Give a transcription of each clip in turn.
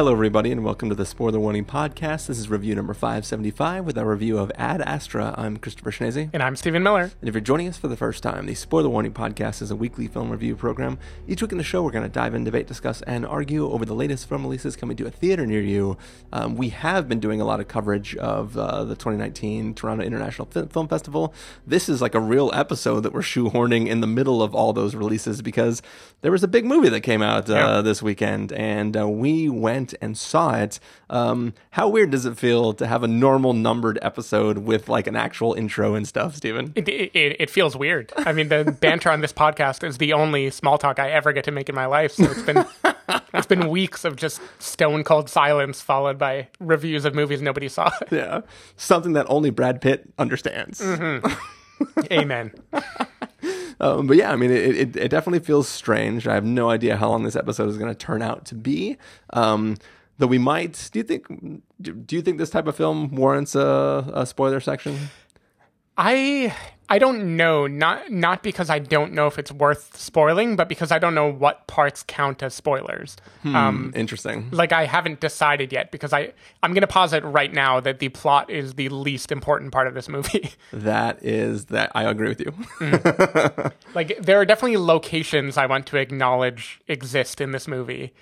Hello, everybody, and welcome to the Spoiler Warning Podcast. This is review number 575 with our review of Ad Astra. I'm Christopher Schnese. And I'm Stephen Miller. And if you're joining us for the first time, the Spoiler Warning Podcast is a weekly film review program. Each week in the show, we're going to dive in, debate, discuss, and argue over the latest film releases coming to a theater near you. Um, we have been doing a lot of coverage of uh, the 2019 Toronto International Film Festival. This is like a real episode that we're shoehorning in the middle of all those releases because there was a big movie that came out uh, yeah. this weekend, and uh, we went went and saw it. Um, how weird does it feel to have a normal numbered episode with like an actual intro and stuff, Stephen? It, it, it feels weird. I mean, the banter on this podcast is the only small talk I ever get to make in my life. So it's been it's been weeks of just stone cold silence followed by reviews of movies nobody saw. yeah, something that only Brad Pitt understands. Mm-hmm. Amen. Um, but yeah, I mean, it, it, it, definitely feels strange. I have no idea how long this episode is going to turn out to be. Um, though we might. Do you think? Do you think this type of film warrants a, a spoiler section? I I don't know. Not not because I don't know if it's worth spoiling, but because I don't know what parts count as spoilers. Hmm, um, interesting. Like I haven't decided yet because I I'm going to posit right now that the plot is the least important part of this movie. That is that I agree with you. mm. Like there are definitely locations I want to acknowledge exist in this movie,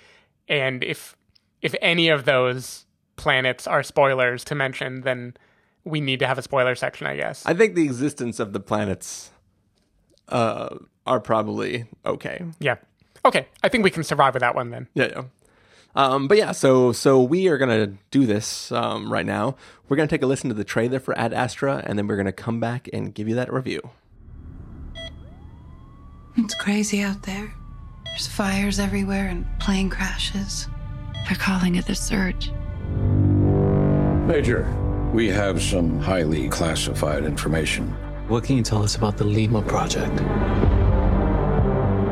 and if if any of those planets are spoilers to mention, then we need to have a spoiler section, I guess. I think the existence of the planets uh, are probably okay. Yeah. Okay. I think we can survive with that one then. Yeah. yeah. Um, but yeah, so so we are gonna do this um, right now. We're gonna take a listen to the trailer for Ad Astra, and then we're gonna come back and give you that review. It's crazy out there. There's fires everywhere and plane crashes. They're calling it the surge. Major, we have some highly classified information. What can you tell us about the Lima project?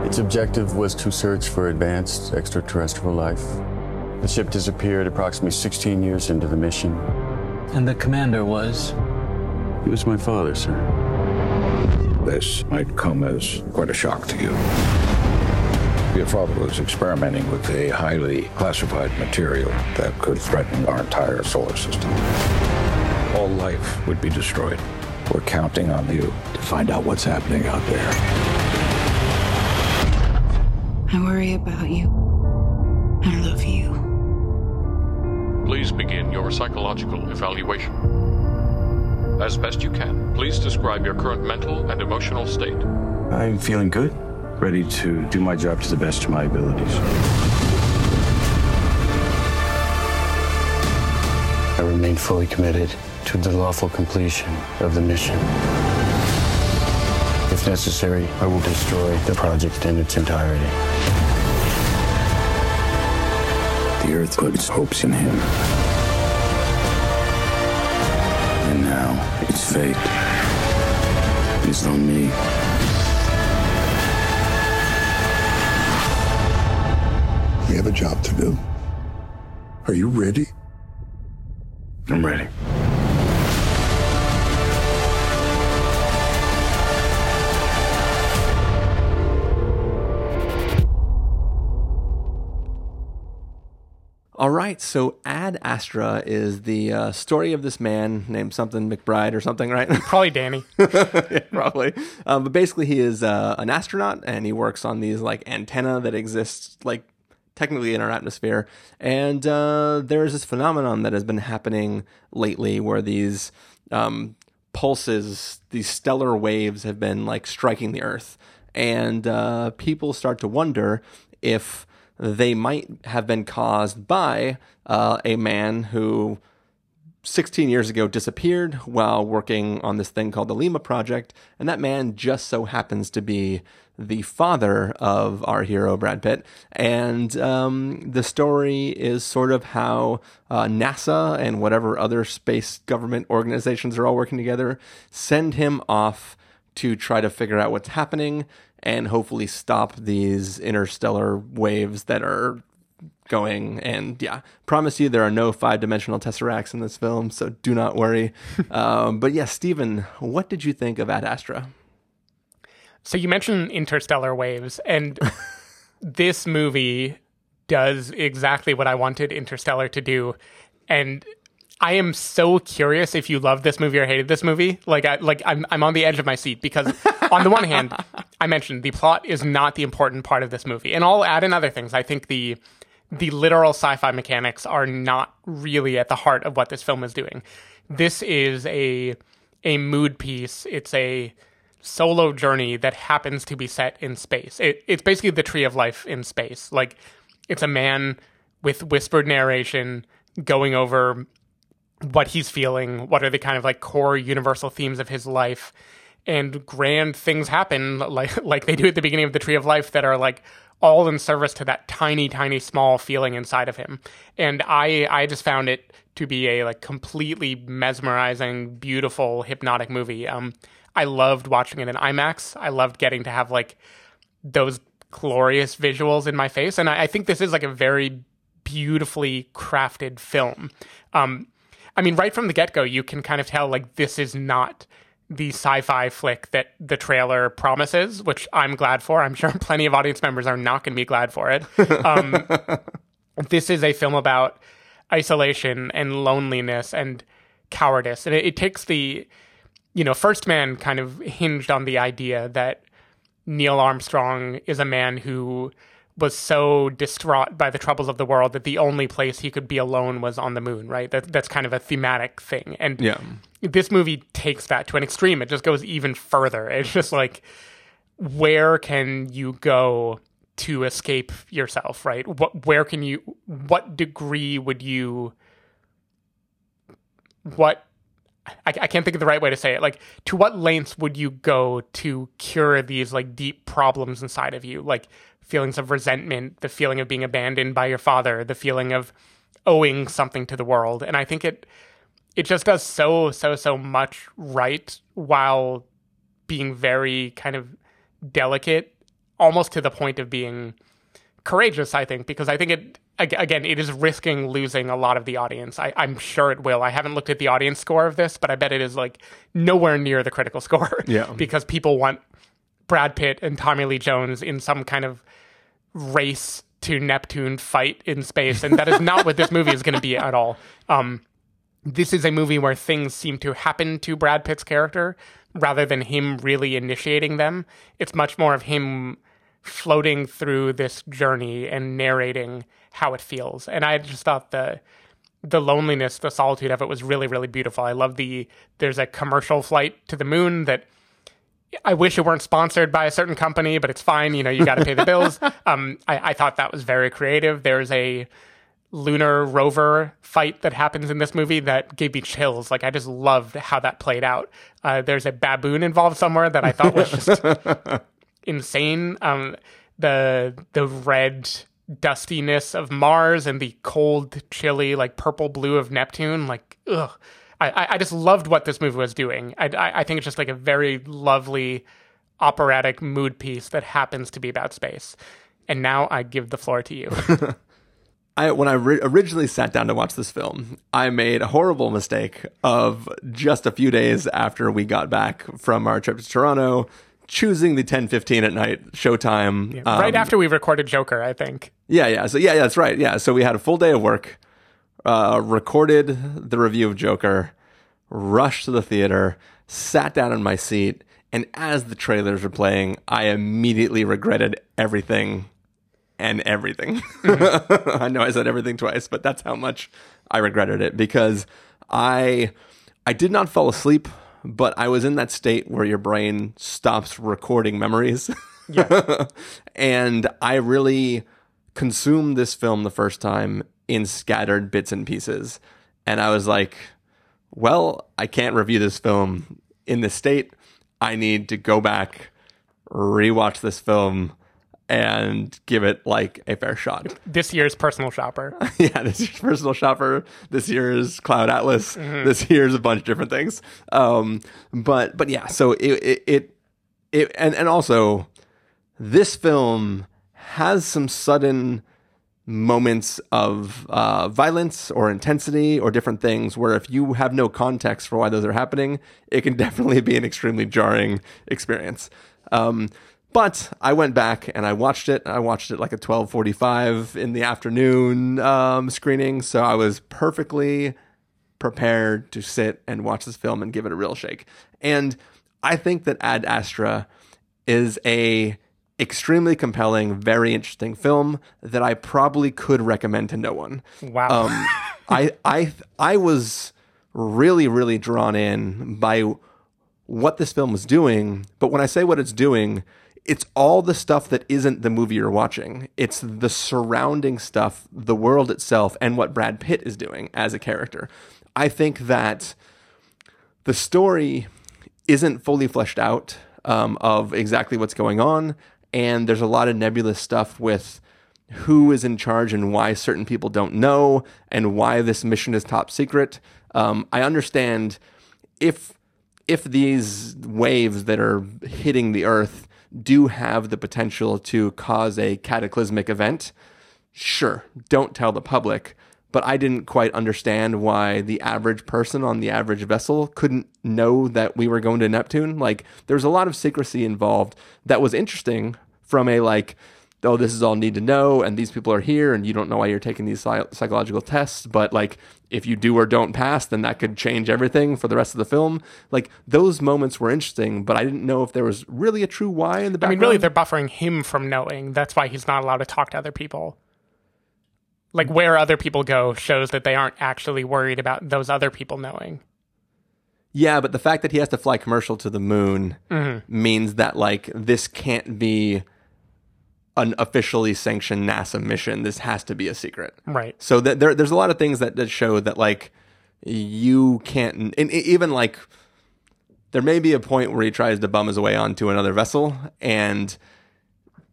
Its objective was to search for advanced extraterrestrial life. The ship disappeared approximately 16 years into the mission. And the commander was? He was my father, sir. This might come as quite a shock to you. Your father was experimenting with a highly classified material that could threaten our entire solar system all life would be destroyed. We're counting on you to find out what's happening out there. I worry about you. I love you. Please begin your psychological evaluation. As best you can, please describe your current mental and emotional state. I'm feeling good, ready to do my job to the best of my abilities. I remain fully committed to the lawful completion of the mission. If necessary, I will destroy the project in its entirety. The Earth put its hopes in him. And now its fate is on me. We have a job to do. Are you ready? I'm ready. All right, so Ad Astra is the uh, story of this man named something McBride or something, right? Probably Danny. yeah, probably. Um, but basically, he is uh, an astronaut and he works on these like antenna that exists like technically in our atmosphere. And uh, there is this phenomenon that has been happening lately where these um, pulses, these stellar waves, have been like striking the Earth, and uh, people start to wonder if they might have been caused by uh, a man who 16 years ago disappeared while working on this thing called the Lima Project, and that man just so happens to be the father of our hero Brad Pitt. And um, the story is sort of how uh, NASA and whatever other space government organizations are all working together send him off to try to figure out what's happening and hopefully stop these interstellar waves that are going. And yeah, promise you there are no five dimensional tesseracts in this film, so do not worry. um, but yeah, Stephen, what did you think of Ad Astra? So you mentioned interstellar waves, and this movie does exactly what I wanted Interstellar to do. And I am so curious if you love this movie or hated this movie. Like, I, like I'm, I'm on the edge of my seat because, on the one hand, I mentioned the plot is not the important part of this movie, and I'll add in other things. I think the the literal sci-fi mechanics are not really at the heart of what this film is doing. This is a a mood piece. It's a solo journey that happens to be set in space. It, it's basically the tree of life in space. Like it's a man with whispered narration going over what he's feeling, what are the kind of like core universal themes of his life, and grand things happen like like they do at the beginning of the Tree of Life that are like all in service to that tiny, tiny, small feeling inside of him. And I I just found it to be a like completely mesmerizing, beautiful, hypnotic movie. Um, I loved watching it in IMAX. I loved getting to have like those glorious visuals in my face, and I, I think this is like a very beautifully crafted film. Um, I mean, right from the get go, you can kind of tell like this is not the sci-fi flick that the trailer promises, which I'm glad for. I'm sure plenty of audience members are not going to be glad for it. Um, this is a film about isolation and loneliness and cowardice, and it, it takes the, you know, First Man kind of hinged on the idea that Neil Armstrong is a man who was so distraught by the troubles of the world that the only place he could be alone was on the moon, right? That that's kind of a thematic thing. And Yeah. this movie takes that to an extreme. It just goes even further. It's just like where can you go to escape yourself, right? What where can you what degree would you what I, I can't think of the right way to say it. Like, to what lengths would you go to cure these like deep problems inside of you, like feelings of resentment, the feeling of being abandoned by your father, the feeling of owing something to the world? And I think it it just does so so so much right while being very kind of delicate, almost to the point of being courageous. I think because I think it again it is risking losing a lot of the audience. I, I'm sure it will. I haven't looked at the audience score of this, but I bet it is like nowhere near the critical score. Yeah. because people want Brad Pitt and Tommy Lee Jones in some kind of race to Neptune fight in space, and that is not what this movie is going to be at all. Um, this is a movie where things seem to happen to Brad Pitt's character rather than him really initiating them. It's much more of him floating through this journey and narrating how it feels. And I just thought the the loneliness, the solitude of it was really, really beautiful. I love the there's a commercial flight to the moon that I wish it weren't sponsored by a certain company, but it's fine. You know, you got to pay the bills. Um, I, I thought that was very creative. There's a lunar rover fight that happens in this movie that gave me chills. Like I just loved how that played out. Uh, there's a baboon involved somewhere that I thought was just insane. Um, the the red dustiness of Mars and the cold, chilly, like purple blue of Neptune. Like, ugh. I, I- just loved what this movie was doing. I, I, think it's just like a very lovely operatic mood piece that happens to be about space. And now I give the floor to you. I when I ri- originally sat down to watch this film, I made a horrible mistake of just a few days after we got back from our trip to Toronto, choosing the 10:15 at night showtime. right um, after we recorded Joker, I think. Yeah, yeah. So yeah, yeah, that's right. Yeah, so we had a full day of work, uh, recorded the review of Joker, rushed to the theater, sat down in my seat, and as the trailers were playing, I immediately regretted everything and everything. I know I said everything twice, but that's how much I regretted it because I I did not fall asleep, but I was in that state where your brain stops recording memories. Yeah. and I really consumed this film the first time in scattered bits and pieces. And I was like, well, I can't review this film in this state. I need to go back, rewatch this film, and give it like a fair shot. This year's personal shopper. yeah, this year's personal shopper. This year's Cloud Atlas. This year's a bunch of different things. Um, but but yeah, so it it, it it and and also this film has some sudden moments of uh, violence or intensity or different things where if you have no context for why those are happening, it can definitely be an extremely jarring experience. Um, but I went back and I watched it. I watched it like a 12:45 in the afternoon um, screening, so I was perfectly prepared to sit and watch this film and give it a real shake. And I think that Ad Astra is a extremely compelling, very interesting film that I probably could recommend to no one. Wow. Um, I I I was really really drawn in by what this film was doing, but when I say what it's doing, it's all the stuff that isn't the movie you're watching. It's the surrounding stuff, the world itself, and what Brad Pitt is doing as a character. I think that the story isn't fully fleshed out um, of exactly what's going on, and there's a lot of nebulous stuff with who is in charge and why certain people don't know, and why this mission is top secret. Um, I understand if if these waves that are hitting the Earth do have the potential to cause a cataclysmic event, sure, don't tell the public. But I didn't quite understand why the average person on the average vessel couldn't know that we were going to Neptune. Like, there's a lot of secrecy involved that was interesting from a like, oh, this is all need to know, and these people are here, and you don't know why you're taking these psychological tests. But like, if you do or don't pass, then that could change everything for the rest of the film. Like, those moments were interesting, but I didn't know if there was really a true why in the background. I mean, really, they're buffering him from knowing. That's why he's not allowed to talk to other people. Like where other people go shows that they aren't actually worried about those other people knowing. Yeah, but the fact that he has to fly commercial to the moon Mm-hmm. means that like this can't be an officially sanctioned NASA mission. This has to be a secret. Right. So that there, there's a lot of things that, that show that like you can't, and even like there may be a point where he tries to bum his way onto another vessel, and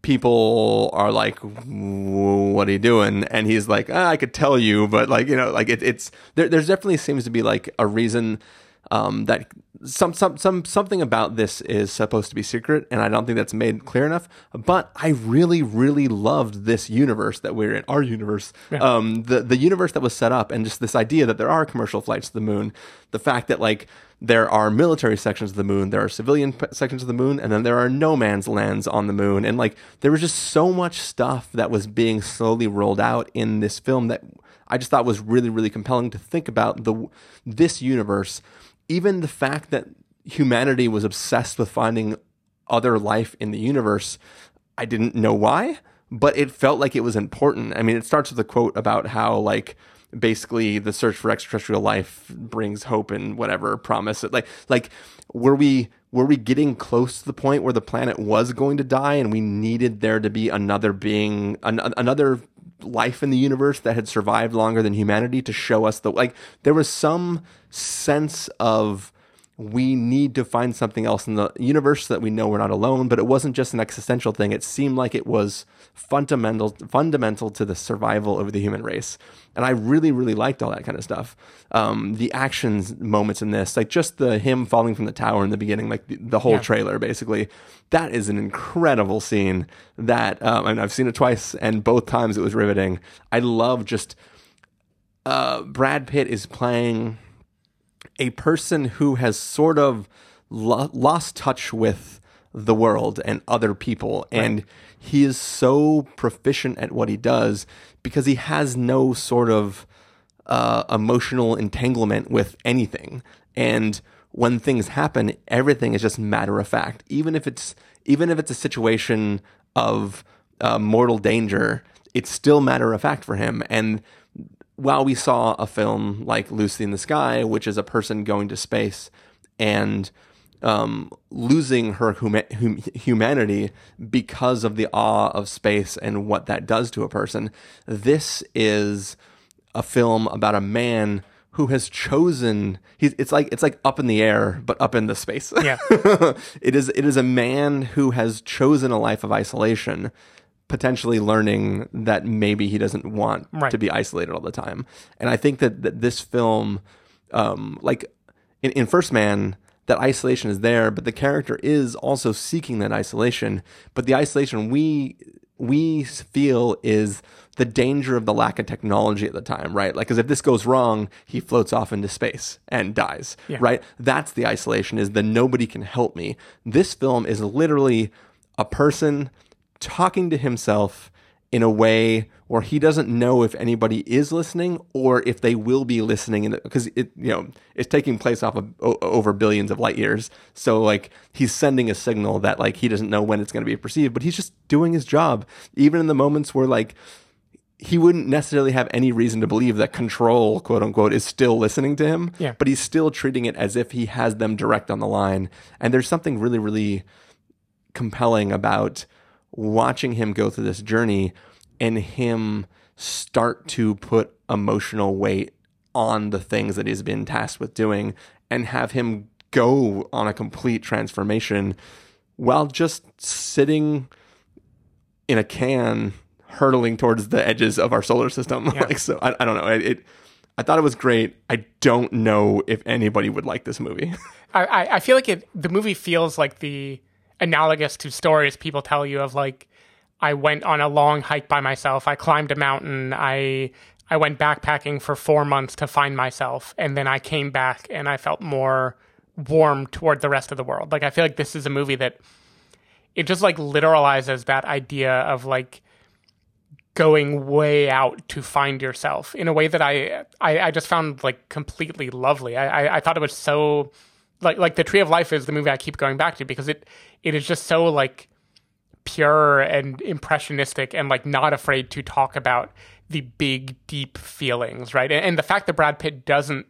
people are like, "What are you doing?" And he's like, ah, "I could tell you, but like you know, like it, it's there. There's definitely seems to be like a reason um, that some some some something about this is supposed to be secret, and I don't think that's made clear enough. But I really, really loved this universe that we're in, our universe, um, the the universe that was set up, and just this idea that there are commercial flights to the moon, the fact that like there are military sections of the moon, there are civilian p- sections of the moon, and then there are no man's lands on the moon. And like there was just so much stuff that was being slowly rolled out in this film that I just thought was really, really compelling to think about the this universe. Even the fact that humanity was obsessed with finding other life in the universe, I didn't know why, but it felt like it was important. I mean, it starts with a quote about how like basically the search for extraterrestrial life brings hope and whatever promise like like were we were we getting close to the point where the planet was going to die and we needed there to be another being an, another life in the universe that had survived longer than humanity to show us the like there was some sense of we need to find something else in the universe so that we know we're not alone but it wasn't just an existential thing. It seemed like it was fundamental fundamental to the survival of the human race. And i really really liked all that kind of stuff. Um, the actions moments in this like just the him falling from the tower in the beginning like the, the whole Yeah. trailer basically. That is an incredible scene that um, I mean, i've seen it twice and both times it was riveting. I love just uh, brad pitt is playing a person who has sort of lo- lost touch with the world and other people. And he is so proficient at what he does because he has no sort of uh, emotional entanglement with anything. And when things happen everything is just matter of fact. Even if it's even if it's a situation of uh, mortal danger it's still matter of fact for him. And while we saw a film like Lucy in the Sky, which is a person going to space and um, losing her huma- hum- humanity because of the awe of space and what that does to a person, this is a film about a man who has chosen. He's, it's like it's like up in the air, but up in the space. Yeah. it is it is a man who has chosen a life of isolation potentially learning that maybe he doesn't want Right. to be isolated all the time. And i think that, that this film um, like in, in first man that isolation is there but the character is also seeking that isolation. But the isolation we we feel is the danger of the lack of technology at the time right? Like because if this goes wrong he floats off into space and dies Yeah. right? That's the isolation is the nobody can help me. This film is literally a person talking to himself in a way where he doesn't know if anybody is listening or if they will be listening. Because it you know it's taking place off of o- over billions of light years. So like he's sending a signal that like he doesn't know when it's going to be perceived but he's just doing his job. Even in the moments where like he wouldn't necessarily have any reason to believe that control quote unquote is still listening to him Yeah. but he's still treating it as if he has them direct on the line. And there's something really really compelling about watching him go through this journey and him start to put emotional weight on the things that he's been tasked with doing and have him go on a complete transformation while just sitting in a can hurtling towards the edges of our solar system. Like so I, I don't know. It, it i thought it was great. I don't know if anybody would like this movie. I, I, I feel like it the movie feels like the analogous to stories people tell you of like I went on a long hike by myself. I climbed a mountain. I I went backpacking for four months to find myself, and then I came back and I felt more warm toward the rest of the world. Like I feel like this is a movie that it just like literalizes that idea of like going way out to find yourself in a way that I I, I just found like completely lovely. I, I I thought it was so like like the Tree of Life is the movie I keep going back to because it it is just so like pure and impressionistic and like not afraid to talk about the big deep feelings right? And, and the fact that brad pitt doesn't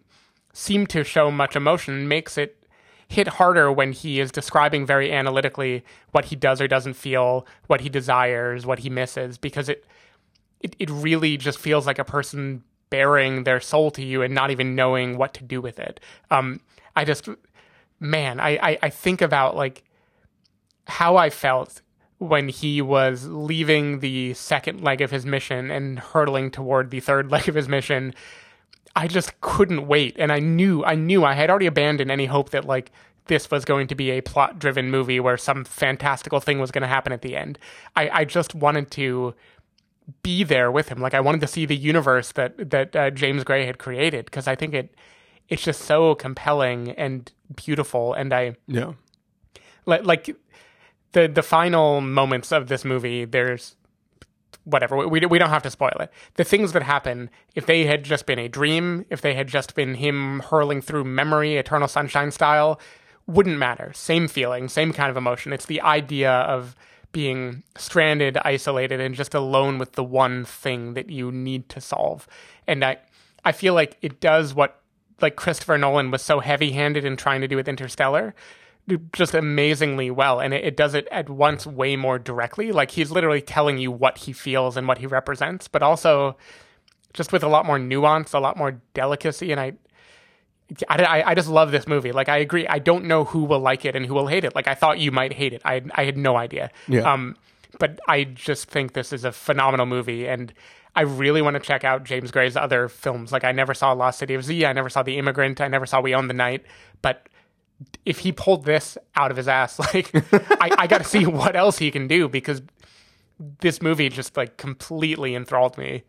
seem to show much emotion makes it hit harder when he is describing very analytically what he does or doesn't feel what he desires what he misses because it it, it really just feels like a person bearing their soul to you and not even knowing what to do with it. Um i just man i i, I think about like how i felt when he was leaving the second leg of his mission and hurtling toward the third leg of his mission i just couldn't wait. And i knew i knew i had already abandoned any hope that like this was going to be a plot driven movie where some fantastical thing was going to happen at the end. I i just wanted to be there with him. Like i wanted to see the universe that that uh, james gray had created because i think it it's just so compelling and beautiful. And i yeah. Like like the the final moments of this movie there's whatever we, we don't have to spoil it. The things that happen if they had just been a dream if they had just been him hurling through memory eternal sunshine style wouldn't matter. Same feeling same kind of emotion. It's the idea of being stranded isolated and just alone with the one thing that you need to solve. And i i feel like it does what like christopher nolan was so heavy-handed in trying to do with interstellar just amazingly well and it, it, does it at once way more directly like he's literally telling you what he feels and what he represents but also just with a lot more nuance a lot more delicacy and i I, I just love this movie. Like I agree. I don't know who will like it and who will hate it. Like I thought you might hate it. I I had no idea. Yeah. Um, but I just think this is a phenomenal movie, and I really want to check out James Gray's other films. Like I never saw Lost City of Z. I never saw The Immigrant. I never saw We Own the Night. But if he pulled this out of his ass, like I, I got to see what else he can do because this movie just like completely enthralled me.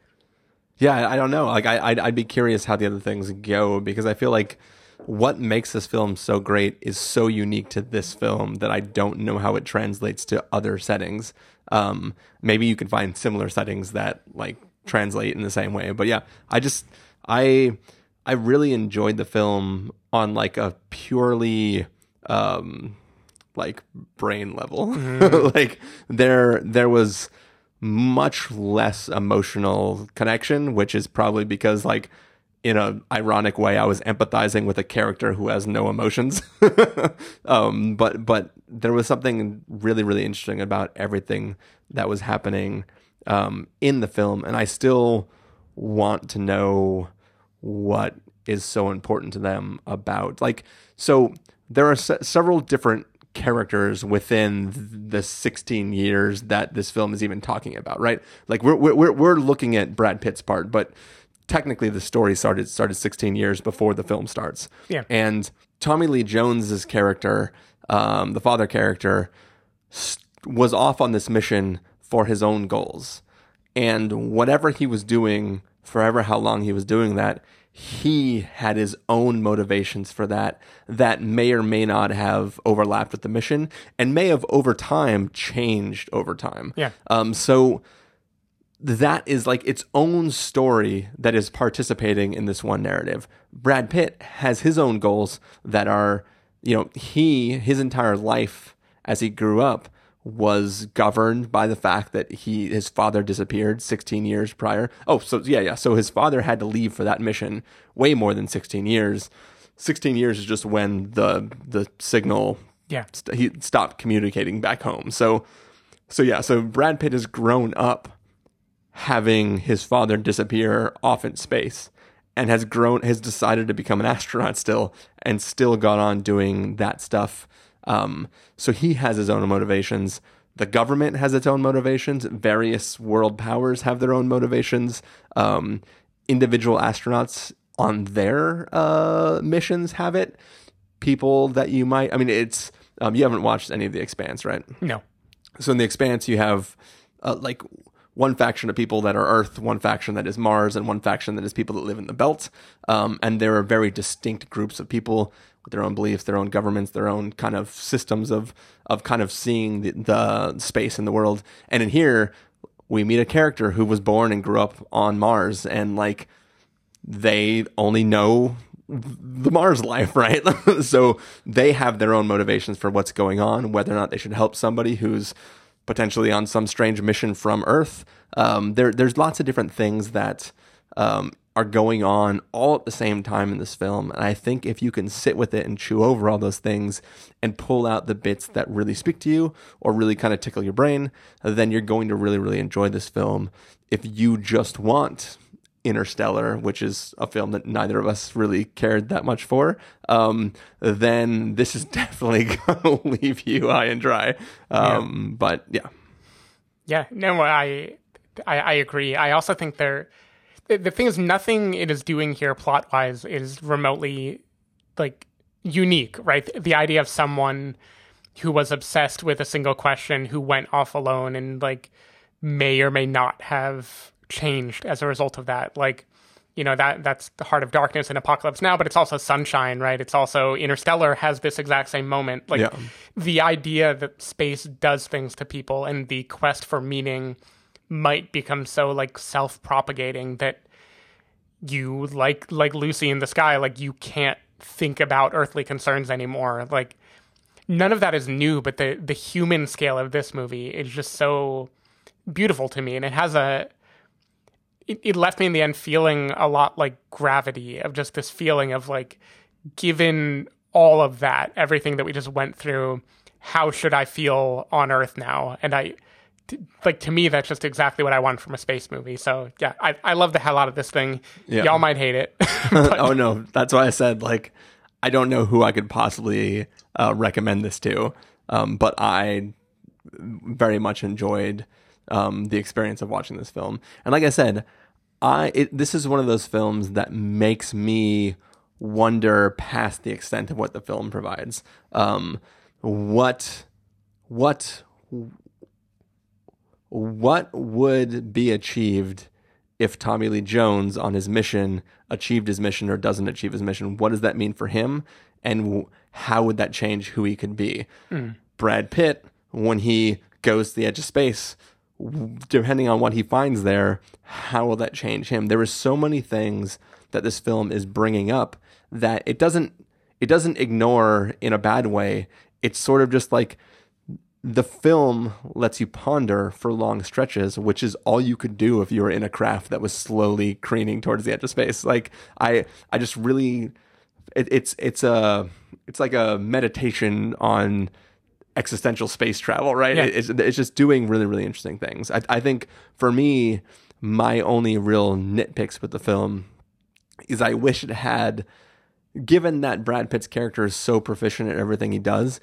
Yeah, I don't know. Like, I, I'd, I'd be curious how the other things go because I feel like what makes this film so great is so unique to this film that I don't know how it translates to other settings. Um, maybe you can find similar settings that like translate in the same way, but yeah, I just I I really enjoyed the film on like a purely um like brain level. like there there was much less emotional connection, which is probably because like in a ironic way I was empathizing with a character who has no emotions. um but but there was something really really interesting about everything that was happening um in the film and I still want to know what is so important to them about like so there are se- several different characters within the 16 years that this film is even talking about right? Like we're we're we're looking at Brad Pitt's part but technically the story started started 16 years before the film starts. Yeah. and Tommy Lee Jones's character um, the father character s- was off on this mission for his own goals. And whatever he was doing forever how long he was doing that he had his own motivations for that that may or may not have overlapped with the mission and may have over time changed over time. Yeah. Um, so that is like its own story that is participating in this one narrative. Brad Pitt has his own goals that are, you know, he, his entire life as he grew up was governed by the fact that he his father disappeared 16 years prior. Oh, so yeah, yeah. So his father had to leave for that mission way more than 16 years. 16 years is just when the the signal Yeah. st- he stopped communicating back home. So so yeah, so Brad Pitt has grown up having his father disappear off in space and has grown has decided to become an astronaut still and still got on doing that stuff um, so he has his own motivations. The government has its own motivations. Various world powers have their own motivations. Um, individual astronauts on their uh, missions have it. People that you might i mean it's um, you haven't watched any of the expanse right? No. so in the expanse, you have uh, like one faction of people that are Earth, one faction that is Mars, and one faction that is people that live in the belt. Um, and there are very distinct groups of people their own beliefs, their own governments, their own kind of systems of of kind of seeing the, the space in the world. And in here, we meet a character who was born and grew up on Mars, and like they only know the Mars life, right? so they have their own motivations for what's going on, whether or not they should help somebody who's potentially on some strange mission from Earth. Um, there, there's lots of different things that um, are going on all at the same time in this film, and I think if you can sit with it and chew over all those things and pull out the bits that really speak to you or really kind of tickle your brain, then you're going to really, really enjoy this film. If you just want Interstellar, which is a film that neither of us really cared that much for, um, then this is definitely going to leave you high and dry. Um, But yeah, Yeah, no, I, I, I agree. I also think there, the, thing is, nothing it is doing here plot wise is remotely like unique, right? The idea of someone who was obsessed with a single question, who went off alone, and like may or may not have changed as a result of that. Like, you know that that's the heart of darkness and apocalypse now, but it's also sunshine, right? It's also Interstellar has this exact same moment. Like Yeah. the idea that space does things to people and the quest for meaning might become so like self-propagating that you like like Lucy in the sky, like you can't think about earthly concerns anymore. Like none of that is new, but the the human scale of this movie is just so beautiful to me, and it has a. It, it left me in the end feeling a lot like gravity of just this feeling of like, given all of that, everything that we just went through, how should I feel on Earth now? And I, like to me, that's just exactly what I want from a space movie. So yeah, I I love the hell out of this thing. Yeah. Y'all might hate it. oh no, that's why I said like I don't know who I could possibly uh, recommend this to, um, but I very much enjoyed um, the experience of watching this film. And like I said, I it, this is one of those films that makes me wonder past the extent of what the film provides. Um, what what what would be achieved if Tommy Lee Jones on his mission achieved his mission or doesn't achieve his mission? What does that mean for him? And how would that change who he could be? Hmm. Brad Pitt, when he goes to the edge of space, depending on what he finds there, how will that change him? There are so many things that this film is bringing up that it doesn't it doesn't ignore in a bad way. It's sort of just like the film lets you ponder for long stretches, which is all you could do if you were in a craft that was slowly craning towards the edge of space. Like I, I just really, it, it's it's a it's like a meditation on existential space travel, right? Yeah. It- it's it's just doing really really interesting things. I I think for me, my only real nitpicks with the film is I wish it had given that Brad Pitt's character is so proficient at everything he does,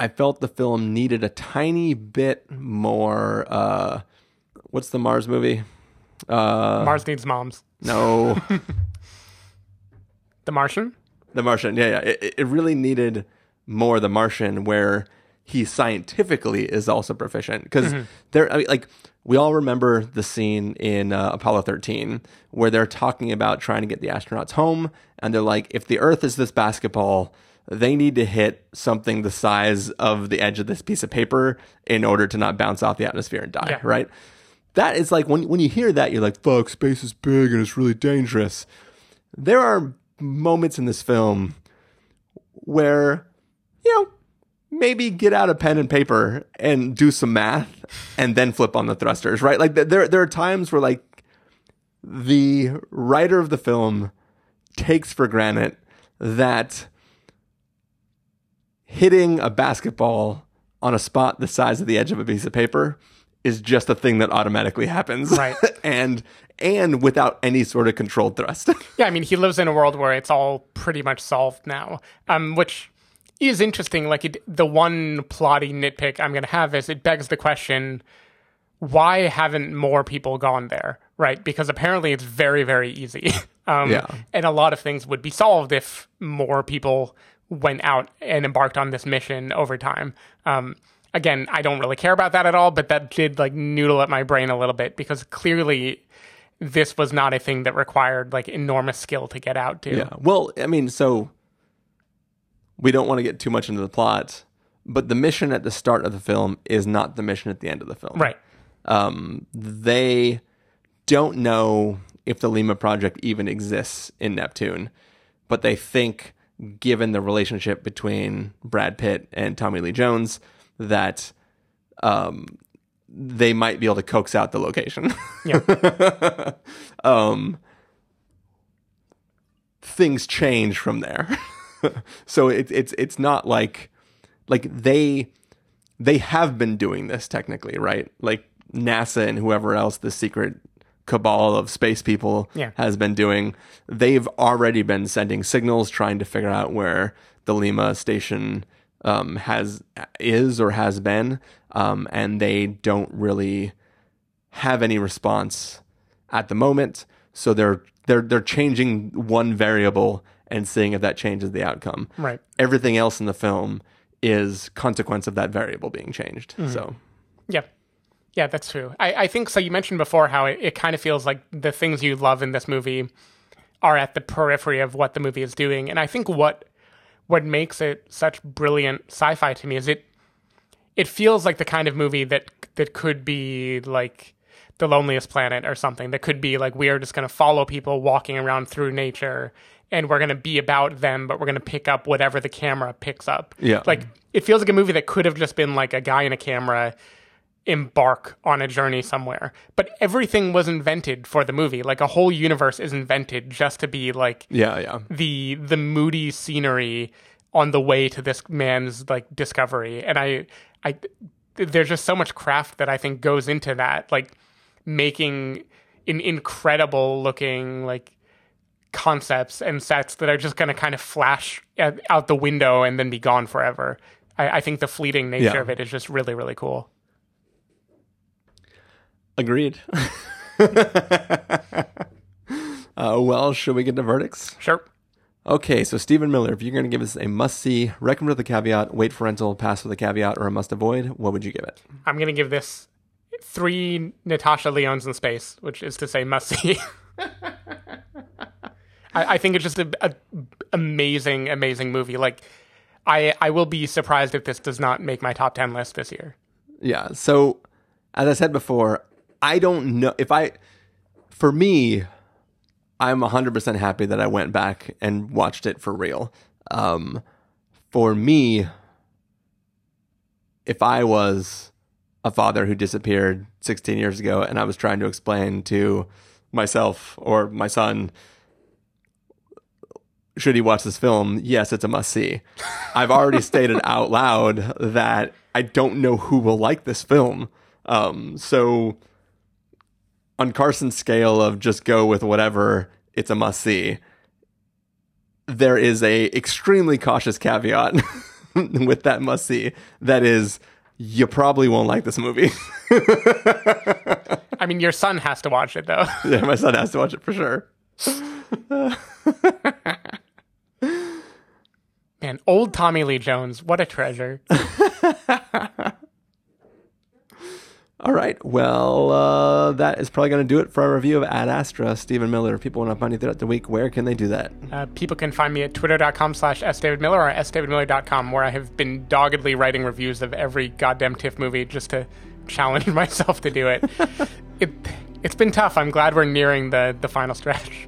I felt the film needed a tiny bit more. Uh, what's the Mars movie? Uh, Mars needs moms. no, The Martian. The Martian. Yeah, yeah. It, it really needed more The Martian, where he scientifically is also proficient because there. I mean, like we all remember the scene in uh, Apollo 13 where they're talking about trying to get the astronauts home. And they're like, if the Earth is this basketball, they need to hit something the size of the edge of this piece of paper in order to not bounce off the atmosphere and die, Yeah. right? That is like when when you hear that, you're like, fuck, space is big and it's really dangerous. There are moments in this film where, you know, maybe get out a pen and paper and do some math and then flip on the thrusters, right? Like there there are times where like the writer of the film takes for granted that hitting a basketball on a spot the size of the edge of a piece of paper is just a thing that automatically happens. Right. and and without any sort of controlled thrust. Yeah, I mean, he lives in a world where it's all pretty much solved now, um, which is interesting. Like, it, the one plotty nitpick I'm going to have is it begs the question why haven't more people gone there, right? Because apparently it's very, very easy. um, Yeah. And a lot of things would be solved if more people went out and embarked on this mission over time. Um, again, I don't really care about that at all, but that did like noodle at my brain a little bit because clearly this was not a thing that required like enormous skill to get out to. Yeah. Well, I mean, so we don't want to get too much into the plot, but the mission at the start of the film is not the mission at the end of the film. Right. Um, they don't know if the Lima project even exists in Neptune, but they think, given the relationship between Brad Pitt and Tommy Lee Jones, that um, they might be able to coax out the location. Yeah. um, things change from there. so it, it's it's not like like they they have been doing this technically, right? Like NASA and whoever else the secret cabal of space people Yeah. has been doing. They've already been sending signals trying to figure out where the Lima station um, has is or has been, um, and they don't really have any response at the moment. So they're they're they're changing one variable and seeing if that changes the outcome. Right. Everything else in the film is consequence of that variable being changed. So Yeah. Yeah, that's true. I, I think so. You mentioned before how it, it kind of feels like the things you love in this movie are at the periphery of what the movie is doing. And I think what what makes it such brilliant sci-fi to me is it it feels like the kind of movie that that could be like the loneliest planet or something that could be like we are just going to follow people walking around through nature and we're going to be about them but we're going to pick up whatever the camera picks up Yeah. like it feels like a movie that could have just been like a guy in a camera embark on a journey somewhere. But everything was invented for the movie. Like a whole universe is invented just to be like yeah, yeah. the the moody scenery on the way to this man's like discovery. And i i there's just so much craft that i think goes into that like making an incredible looking like concepts and sets that are just going to kind of flash out the window and then be gone forever. I, I think the fleeting nature Yeah. of it is just really really cool Agreed. uh, well, should we get to verdicts? sure Okay, so Stephen Miller, if you're going to give us a must see, recommend with a caveat, wait for rental, pass with a caveat, or a must avoid, what would you give it? i'm going to give this three Natasha Lyonnes in space which is to say must see I, I think it's just a, a amazing, amazing movie. Like, I I will be surprised if this does not make my top ten list this year. Yeah. So, as I said before, I don't know if I, for me, I'm 100% happy that I went back and watched it for real. Um, for me, if I was a father who disappeared 16 years ago and I was trying to explain to myself or my son, should he watch this film? Yes, it's a must see. I've already stated out loud that I don't know who will like this film. Um, so, on Carson's scale of just go with whatever, it's a must see. There is a extremely cautious caveat with that must see. That is, you probably won't like this movie. I mean, your son has to watch it though. yeah, my son has to watch it for sure. Man, old Tommy Lee Jones, what a treasure. All right. Well, uh, that is probably going to do it for our review of Ad Astra. Stephen Miller. If people want to find you throughout the week, where can they do that? Uh, people can find me at twitter.com slash sdavidmiller or sdavidmiller.com, where I have been doggedly writing reviews of every goddamn TIFF movie just to challenge myself to do it. it it's been tough. I'm glad we're nearing the, the final stretch.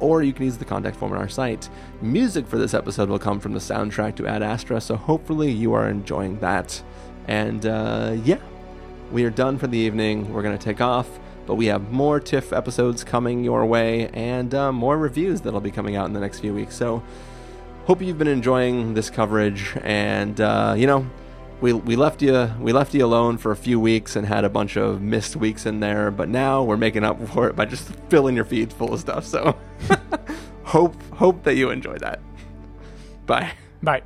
or you can use the contact form on our site. Music for this episode will come from the soundtrack to Ad Astra, so hopefully you are enjoying that. And uh, yeah, we are done for the evening. We're going to take off, but we have more TIFF episodes coming your way and uh, more reviews that'll be coming out in the next few weeks. So hope you've been enjoying this coverage and, uh, you know, we, we left you we left you alone for a few weeks and had a bunch of missed weeks in there, but now we're making up for it by just filling your feeds full of stuff. So hope hope that you enjoy that. Bye. Bye.